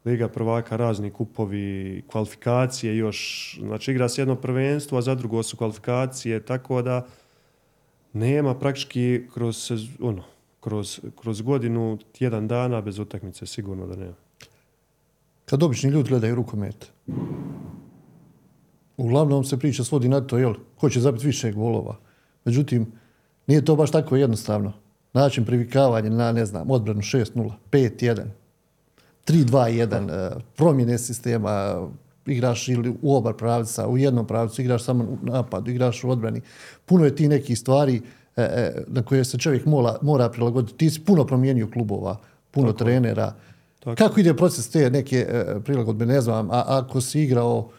Liga prvaka, razni kupovi, kvalifikacije još. Znači igra se jedno prvenstvo, a za drugo su kvalifikacije, tako da nema praktički kroz, ono, kroz, kroz godinu tjedan dana bez utakmice, sigurno da nema. Kad obični ljudi gledaju rukomet, uglavnom se priča svodi na to, jel, ko će zabiti više golova. Međutim, nije to baš tako jednostavno. Način privikavanja na, ne znam, odbranu 6-0, 5-1, 3-2-1, eh, promjene sistema, igraš ili u oba pravca, u jednom pravcu, igraš samo u napadu, igraš u odbrani. Puno je ti nekih stvari eh, eh, na koje se čovjek mora, mora prilagoditi. Ti si puno promijenio klubova, puno trenera. Tako. Kako ide proces te neke eh, prilagodbe, ne znam, a ako si igrao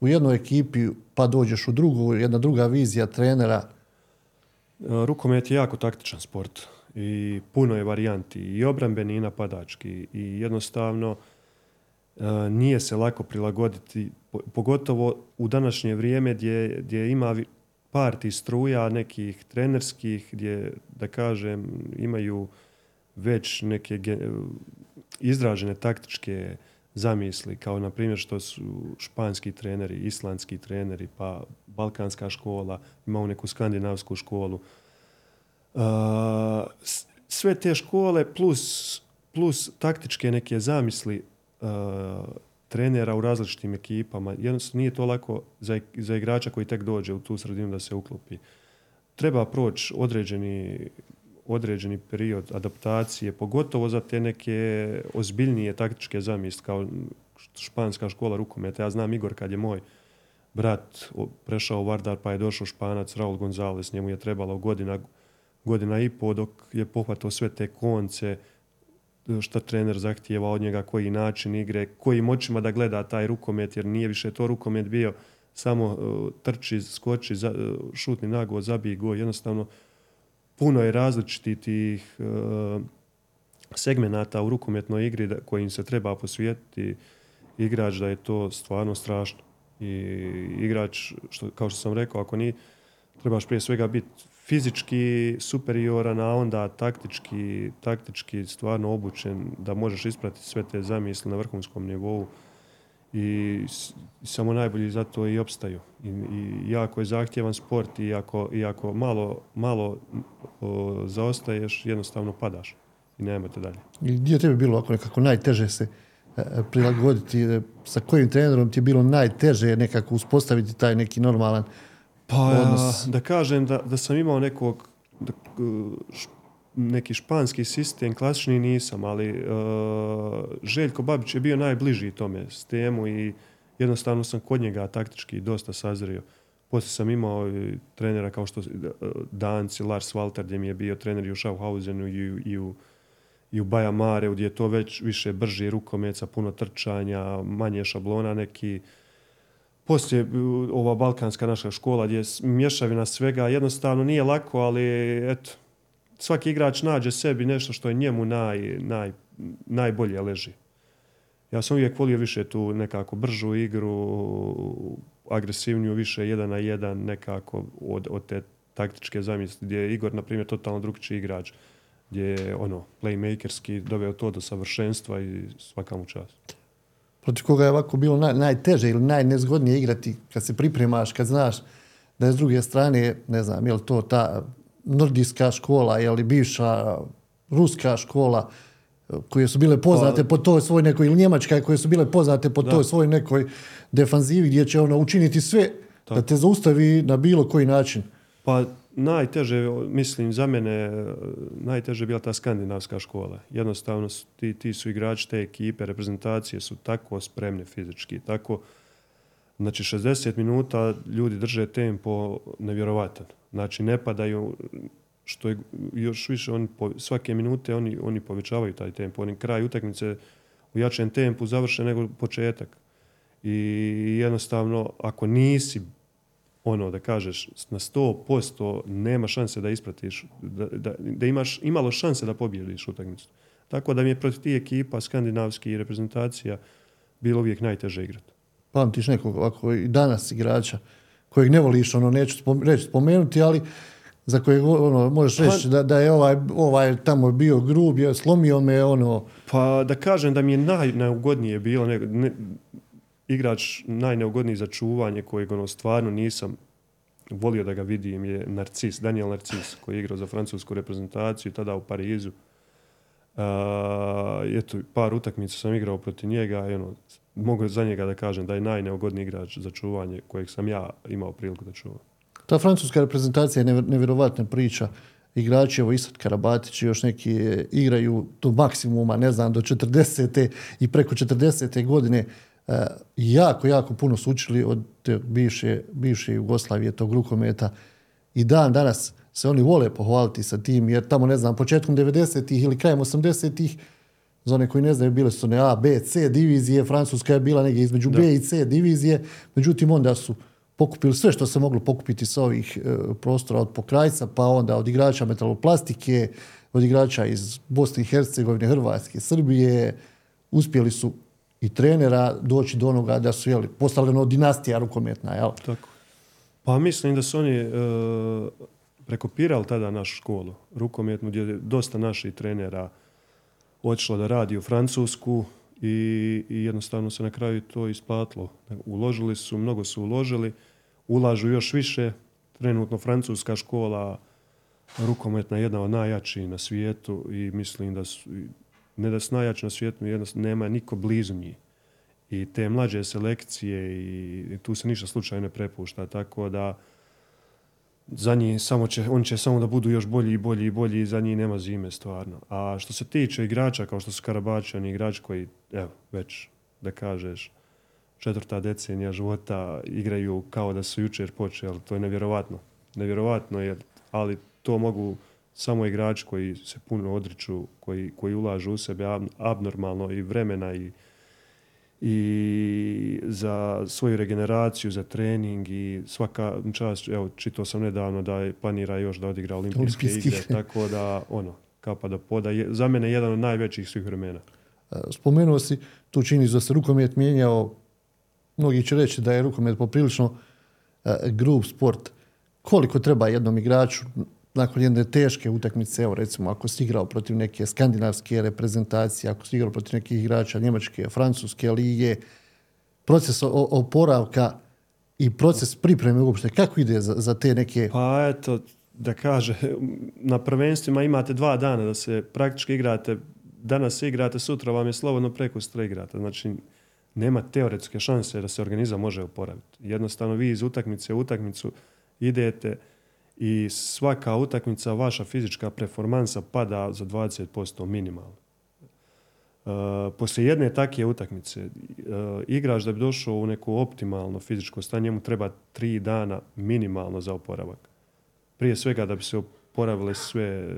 u jednoj ekipi pa dođeš u drugu, jedna druga vizija trenera, E, Rukomet je jako taktičan sport i puno je varijanti i obrambeni i napadački i jednostavno e, nije se lako prilagoditi, po- pogotovo u današnje vrijeme gdje, gdje ima par tih struja nekih trenerskih gdje, da kažem, imaju već neke izražene taktičke zamisli, kao na primjer što su španski treneri, islandski treneri, pa balkanska škola, imamo neku skandinavsku školu. Uh, sve te škole plus, plus taktičke neke zamisli uh, trenera u različitim ekipama, jednostavno nije to lako za, za igrača koji tek dođe u tu sredinu da se uklopi. Treba proći određeni određeni period adaptacije, pogotovo za te neke ozbiljnije taktičke zamisli, kao španska škola rukometa. Ja znam Igor kad je moj brat prešao u Vardar pa je došao španac Raul Gonzalez, njemu je trebalo godina, godina i po dok je pohvatao sve te konce, šta trener zahtijeva od njega, koji način igre, kojim očima da gleda taj rukomet, jer nije više to rukomet bio samo uh, trči, skoči, uh, šutni nago, zabij go, jednostavno puno je različitih tih uh, segmenata u rukometnoj igri da, kojim se treba posvijetiti igrač da je to stvarno strašno. I igrač, što, kao što sam rekao, ako ni trebaš prije svega biti fizički superioran, a onda taktički, taktički stvarno obučen da možeš ispratiti sve te zamisli na vrhunskom nivou i samo najbolji zato i opstaju. I, i jako je zahtjevan sport i ako, i ako malo, malo o, zaostaješ, jednostavno padaš i nema te dalje. I gdje je tebi bilo ako nekako najteže se e, prilagoditi, e, sa kojim trenerom ti je bilo najteže nekako uspostaviti taj neki normalan Pa odnos? da kažem da, da sam imao nekog da, š- neki španski sistem, klasični nisam, ali e, Željko Babić je bio najbliži tome sistemu i jednostavno sam kod njega taktički dosta sazrio. Poslije sam imao trenera kao što Danci, Lars Walter, gdje mi je bio trener i u Schaffhausenu i, i u i u Baja Mare, gdje je to već više brži rukomeca, puno trčanja, manje šablona neki. Poslije ova balkanska naša škola gdje je mješavina svega, jednostavno nije lako, ali eto, svaki igrač nađe sebi nešto što je njemu naj, naj, najbolje leži. Ja sam uvijek volio više tu nekako bržu igru, agresivniju, više jedan na jedan nekako od, od te taktičke zamisli gdje je Igor, na primjer, totalno drugčiji igrač gdje je ono, playmakerski doveo to do savršenstva i svaka mu čast. Protiv koga je ovako bilo naj, najteže ili najnezgodnije igrati kad se pripremaš, kad znaš da je s druge strane, ne znam, je li to ta nordijska škola, je li bivša ruska škola, koje su bile poznate pa, po toj svoj nekoj, ili njemačka koje su bile poznate po da. toj svoj nekoj defanzivi gdje će ono učiniti sve da te zaustavi na bilo koji način. Pa najteže, mislim, za mene, najteže je bila ta skandinavska škola. Jednostavno, ti, ti su igrači te ekipe, reprezentacije su tako spremne fizički, tako, znači 60 minuta ljudi drže tempo nevjerovatan. Znači, ne padaju, što je još više, oni po, svake minute oni, oni povećavaju taj tempo. Oni kraj utakmice u jačem tempu završe nego početak. I jednostavno, ako nisi ono da kažeš na 100% nema šanse da ispratiš, da, da, da imaš imalo šanse da pobjediš utakmicu. Tako da mi je protiv tih ekipa skandinavski i reprezentacija bilo uvijek najteže igrati. Pamtiš nekog ovako i danas igrača kojeg ne voliš, ono neću reći spomenuti, ali za kojeg ono, možeš reći pa, da, da je ovaj, ovaj tamo bio grub, je slomio me ono... Pa da kažem da mi je naj, najugodnije bilo, ne, ne, igrač najneugodniji za čuvanje kojeg ono stvarno nisam volio da ga vidim je Narcis, Daniel Narcis koji je igrao za francusku reprezentaciju tada u Parizu. Uh, eto, par utakmica sam igrao protiv njega i ono, mogu za njega da kažem da je najneugodniji igrač za čuvanje kojeg sam ja imao priliku da čuvam. Ta francuska reprezentacija je nevjerovatna priča. Igrači, evo Isat Karabatić i još neki igraju do maksimuma, ne znam, do 40. i preko 40. godine E, jako, jako puno su učili od te bivše, bivše Jugoslavije, tog rukometa. I dan danas se oni vole pohvaliti sa tim, jer tamo, ne znam, početkom 90-ih ili krajem 80-ih, za one koji ne znaju, bile su one A, B, C divizije, Francuska je bila negdje između da. B i C divizije, međutim onda su pokupili sve što se moglo pokupiti sa ovih e, prostora od pokrajca, pa onda od igrača metaloplastike, od igrača iz Bosne i Hercegovine, Hrvatske, Srbije, uspjeli su i trenera doći do onoga da su jeli, postali ono dinastija rukometna. Jel? Tako. Pa mislim da su oni e, prekopirali tada našu školu rukometnu gdje je dosta naših trenera otišlo da radi u Francusku i, i jednostavno se na kraju to isplatilo. Uložili su, mnogo su uložili, ulažu još više. Trenutno francuska škola rukometna je jedna od najjačih na svijetu i mislim da su ne da su najjači na svijetu, jednostavno nema niko blizu njih. I te mlađe selekcije i tu se ništa slučajno ne prepušta, tako da za njih samo će, oni će samo da budu još bolji i bolji i bolji i za njih nema zime stvarno. A što se tiče igrača kao što su Karabači, oni igrači koji, evo, već da kažeš, četvrta decenija života igraju kao da su jučer počeli, to je nevjerovatno. Nevjerovatno je, ali to mogu samo igrači koji se puno odriču, koji, koji ulažu u sebe abnormalno i vremena i, i za svoju regeneraciju, za trening i svaka čast, evo, čitao sam nedavno da je planira još da odigra olimpijske igre, tako da, ono, kapa da poda. Je, za mene jedan od najvećih svih vremena. E, spomenuo si tu čini da se rukomet mijenjao, mnogi će reći da je rukomet poprilično uh, grub sport. Koliko treba jednom igraču nakon jedne teške utakmice, evo recimo ako si igrao protiv neke skandinavske reprezentacije, ako si igrao protiv nekih igrača njemačke, francuske lige, proces oporavka i proces pripreme uopšte, kako ide za, za te neke... Pa eto, da kaže, na prvenstvima imate dva dana da se praktički igrate, danas se igrate, sutra vam je slobodno preko sutra igrate. Znači, nema teoretske šanse da se organizam može oporaviti. Jednostavno vi iz utakmice u utakmicu idete, i svaka utakmica, vaša fizička performansa pada za 20% minimalno. Uh, poslije jedne takve utakmice uh, igrač da bi došao u neko optimalno fizičko stanje, njemu treba tri dana minimalno za oporavak. Prije svega da bi se oporavile sve,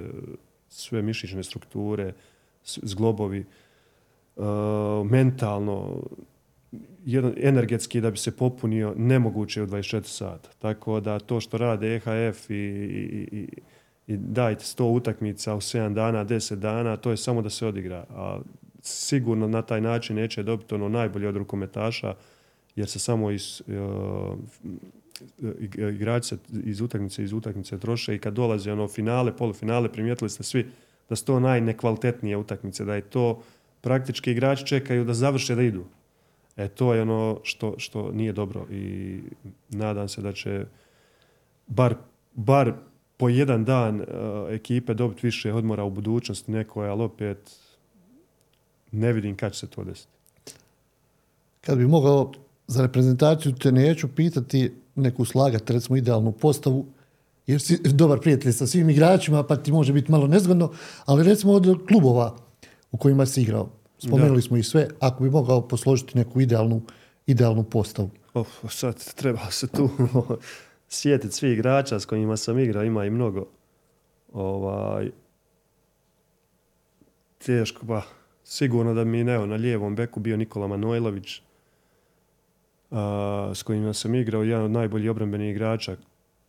sve mišićne strukture, zglobovi, uh, mentalno, jedan, energetski da bi se popunio nemoguće u 24 sata. Tako da to što rade EHF i, i, i, i dajte 100 utakmica u 7 dana, 10 dana, to je samo da se odigra. A sigurno na taj način neće dobiti ono najbolje od rukometaša, jer se samo iz, uh, igrači se iz utakmice iz utakmice troše i kad dolaze ono finale, polufinale, primijetili ste svi da su to najnekvalitetnije utakmice, da je to praktički igrači čekaju da završe da idu. E to je ono što, što nije dobro i nadam se da će bar, bar po jedan dan uh, ekipe dobiti više odmora u budućnosti neko, ali opet ne vidim kad će se to desiti. Kad bi mogao za reprezentaciju te neću pitati neku slagati recimo idealnu postavu jer si dobar prijatelj sa svim igračima pa ti može biti malo nezgodno, ali recimo od klubova u kojima si igrao. Spomenuli da. smo i sve, ako bi mogao posložiti neku idealnu, idealnu postavu. Of, sad treba se tu sjetiti svi igrača s kojima sam igrao, ima i mnogo. Ovaj, teško, pa sigurno da mi ne, na lijevom beku bio Nikola Manojlović, a, s kojima sam igrao, jedan od najboljih obrambenih igrača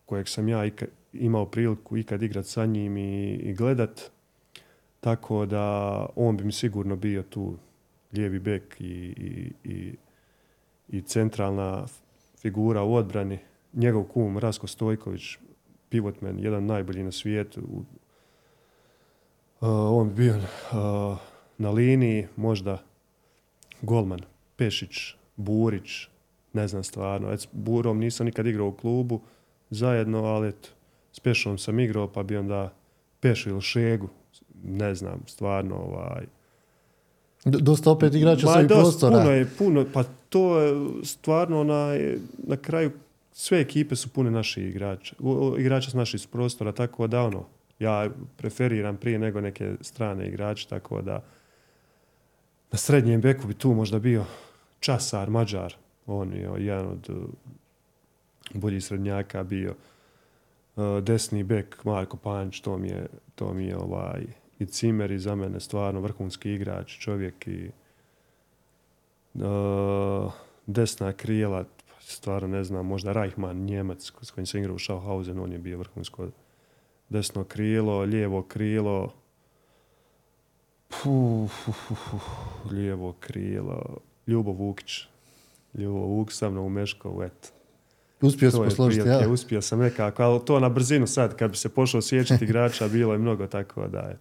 kojeg sam ja imao priliku ikad igrat sa njim i, i gledat. Tako da on bi mi sigurno bio tu lijevi bek i, i, i, i centralna figura u odbrani. Njegov kum Rasko Stojković, pivotman, jedan najbolji na svijetu. Uh, on bi bio uh, na liniji, možda golman, Pešić, Burić, ne znam stvarno. Et, s Burom nisam nikad igrao u klubu zajedno, ali eto, s Pešom sam igrao, pa bi onda Pešu ili Šegu, ne znam, stvarno ovaj... Dosta opet igrača sa ovih prostora. Puno je, puno, pa to je stvarno na, na kraju sve ekipe su pune naših igrača. Igrača s naših prostora, tako da ono, ja preferiram prije nego neke strane igrače, tako da na srednjem beku bi tu možda bio Časar, Mađar, on je jedan od uh, boljih srednjaka bio. Uh, desni bek Marko Panč, to mi je, to mi je ovaj, i Cimer i za mene stvarno vrhunski igrač, čovjek i uh, desna krijela, stvarno ne znam, možda Reichmann, Njemac s kojim se igra u Schaffhausen, on je bio vrhunsko desno krilo, lijevo krilo, Puh, uh, uh, lijevo krilo, Ljubo Vukić. Ljubo Vuk sa mnom u Meškovu, eto. Uspio sam posložiti, ja. Uspio sam nekako, ali to na brzinu sad, kad bi se pošao sjećati igrača, bilo je mnogo tako da je.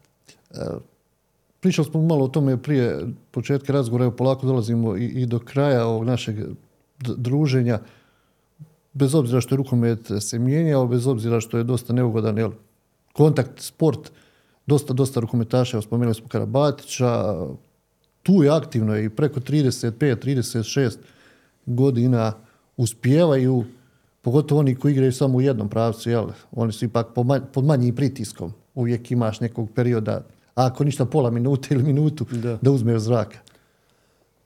Pričali smo malo o tome prije početka razgovora, evo polako dolazimo i, i do kraja ovog našeg druženja. Bez obzira što je rukomet se mijenjao, bez obzira što je dosta neugodan jel, kontakt, sport, dosta, dosta rukometaša, evo spomenuli smo Karabatića, tu je aktivno i preko 35, 36 godina uspijevaju, pogotovo oni koji igraju samo u jednom pravcu, jel? oni su ipak pod manjim pritiskom. Uvijek imaš nekog perioda, ako ništa pola minute ili minutu, da, da uzmeš zraka.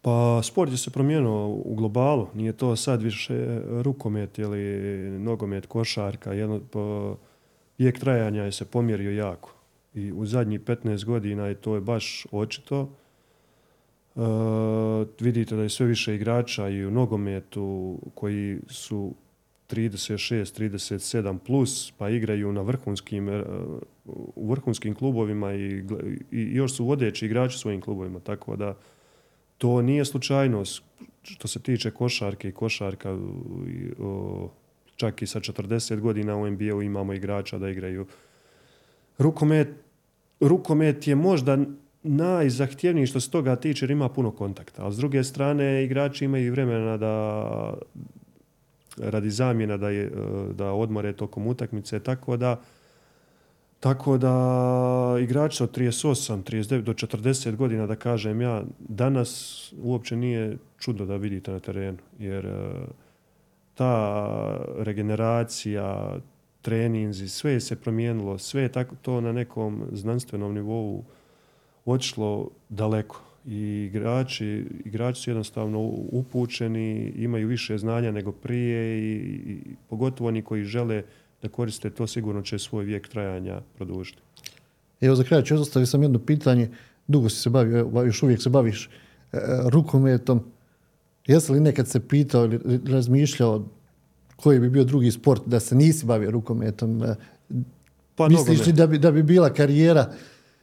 Pa sport je se promijenio u globalu. Nije to sad više rukomet ili nogomet, košarka. Jedno, po, vijek trajanja je se pomjerio jako. I u zadnjih 15 godina je to je baš očito. Uh, vidite da je sve više igrača i u nogometu koji su 36, 37 plus, pa igraju na vrhunskim, uh, u vrhunskim klubovima i, i još su vodeći igrači svojim klubovima, tako da to nije slučajnost što se tiče košarke i košarka čak i sa 40 godina u NBA-u imamo igrača da igraju rukomet rukomet je možda najzahtjevniji što se toga tiče jer ima puno kontakta. A s druge strane, igrači imaju vremena da radi zamjena da, je, da odmore tokom utakmice, tako da tako da igrač od 38, 39 do 40 godina, da kažem ja, danas uopće nije čudo da vidite na terenu, jer ta regeneracija, treninzi, sve se promijenilo, sve je tako to na nekom znanstvenom nivou otišlo daleko. I igrači, igrači su jednostavno upućeni, imaju više znanja nego prije i, i pogotovo oni koji žele da koriste to sigurno će svoj vijek trajanja produžiti. Evo za kraj ću ostaviti sam jedno pitanje. Dugo si se bavio, još uvijek se baviš e, rukometom. Jesi li nekad se pitao ili razmišljao koji bi bio drugi sport da se nisi bavio rukometom? E, pa Misliš li da bi, da bi bila karijera?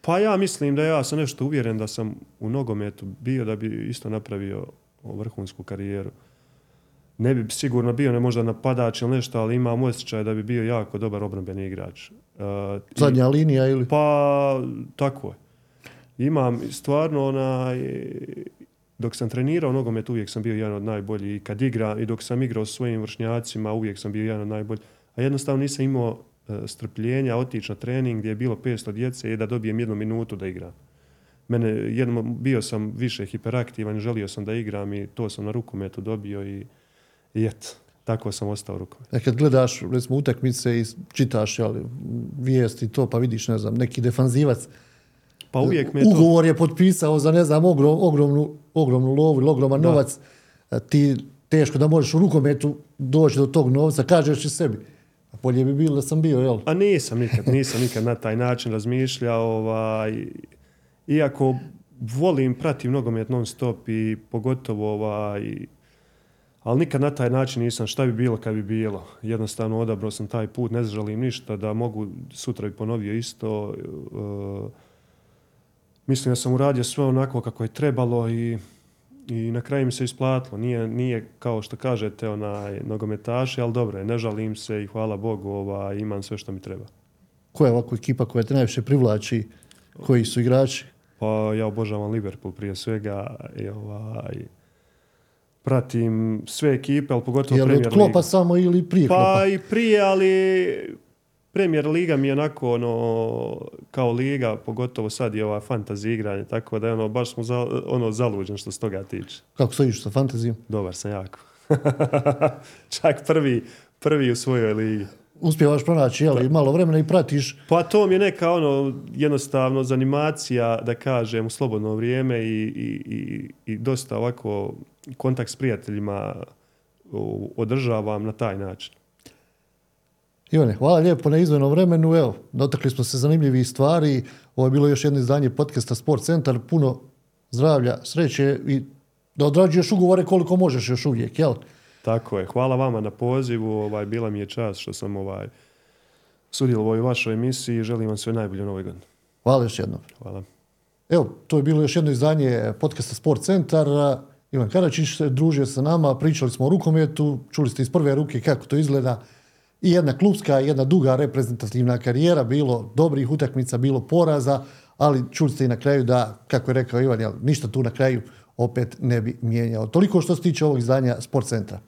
Pa ja mislim da ja sam nešto uvjeren da sam u nogometu bio da bi isto napravio vrhunsku karijeru. Ne bi sigurno bio ne možda napadač ili nešto, ali imam osjećaj da bi bio jako dobar obrambeni igrač. Uh, Zadnja linija ili? Pa tako je. Imam stvarno onaj dok sam trenirao nogomet uvijek sam bio jedan od najboljih i kad igram i dok sam igrao s svojim vršnjacima uvijek sam bio jedan od najboljih. A jednostavno nisam imao e, strpljenja otići na trening gdje je bilo 500 djece i da dobijem jednu minutu da igram. Mene, jednom, bio sam više hiperaktivan, želio sam da igram i to sam na rukometu dobio i, i eto, tako sam ostao rukomet. E kad gledaš, recimo, utakmice i čitaš jel, vijesti to, pa vidiš, ne znam, neki defanzivac, pa uvijek me Ugovor je potpisao za, ne znam, ogromnu, ogromnu lovu ili ogroman novac. Ti teško da možeš u rukometu doći do tog novca, kažeš i sebi. A bolje bi bilo da sam bio, jel? A nisam nikad, nisam nikad na taj način razmišljao. Ovaj, iako volim, pratim nogomet non stop i pogotovo ovaj, ali nikad na taj način nisam šta bi bilo kad bi bilo. Jednostavno odabrao sam taj put, ne želim ništa da mogu, sutra bi ponovio isto. Uh, mislim da sam uradio sve onako kako je trebalo i, i na kraju mi se isplatilo. Nije, nije kao što kažete onaj nogometaši, ali dobro je, ne žalim se i hvala Bogu ovaj, imam sve što mi treba. Koja je ovako ekipa koja te najviše privlači? Koji su igrači? Pa ja obožavam Liverpool prije svega i ovaj, pratim sve ekipe, ali pogotovo Premier League. Je li od klopa samo ili prije Pa i prije, ali Premier Liga mi je onako ono, kao liga, pogotovo sad je ova fantasy igranje, tako da je ono, baš smo za, ono, zaluđen što se toga tiče. Kako stojiš sa fantazijom? Dobar sam jako. Čak prvi, prvi u svojoj ligi. Uspijevaš pronaći, jel, i malo vremena i pratiš? Pa to mi je neka ono, jednostavno zanimacija, da kažem, u slobodno vrijeme i, i, i, i dosta ovako kontakt s prijateljima održavam na taj način. Ivane, hvala lijepo na izvenom vremenu. Evo, dotakli smo se zanimljivih stvari. Ovo je bilo još jedno izdanje podcasta Sport Centar. Puno zdravlja, sreće i da odrađuješ ugovore koliko možeš još uvijek, jel? Tako je. Hvala vama na pozivu. Ovaj, bila mi je čast što sam ovaj, sudjelovao u vašoj emisiji. Želim vam sve najbolje u novoj godini. Hvala još jednom. Hvala. Evo, to je bilo još jedno izdanje podcasta Sport Centar. Ivan Karačić se družio sa nama, pričali smo o rukometu, čuli ste iz prve ruke kako to izgleda i jedna klubska, jedna duga reprezentativna karijera, bilo dobrih utakmica, bilo poraza, ali čuli ste i na kraju da, kako je rekao Ivan, ništa tu na kraju opet ne bi mijenjao. Toliko što se tiče ovog izdanja Sport centra.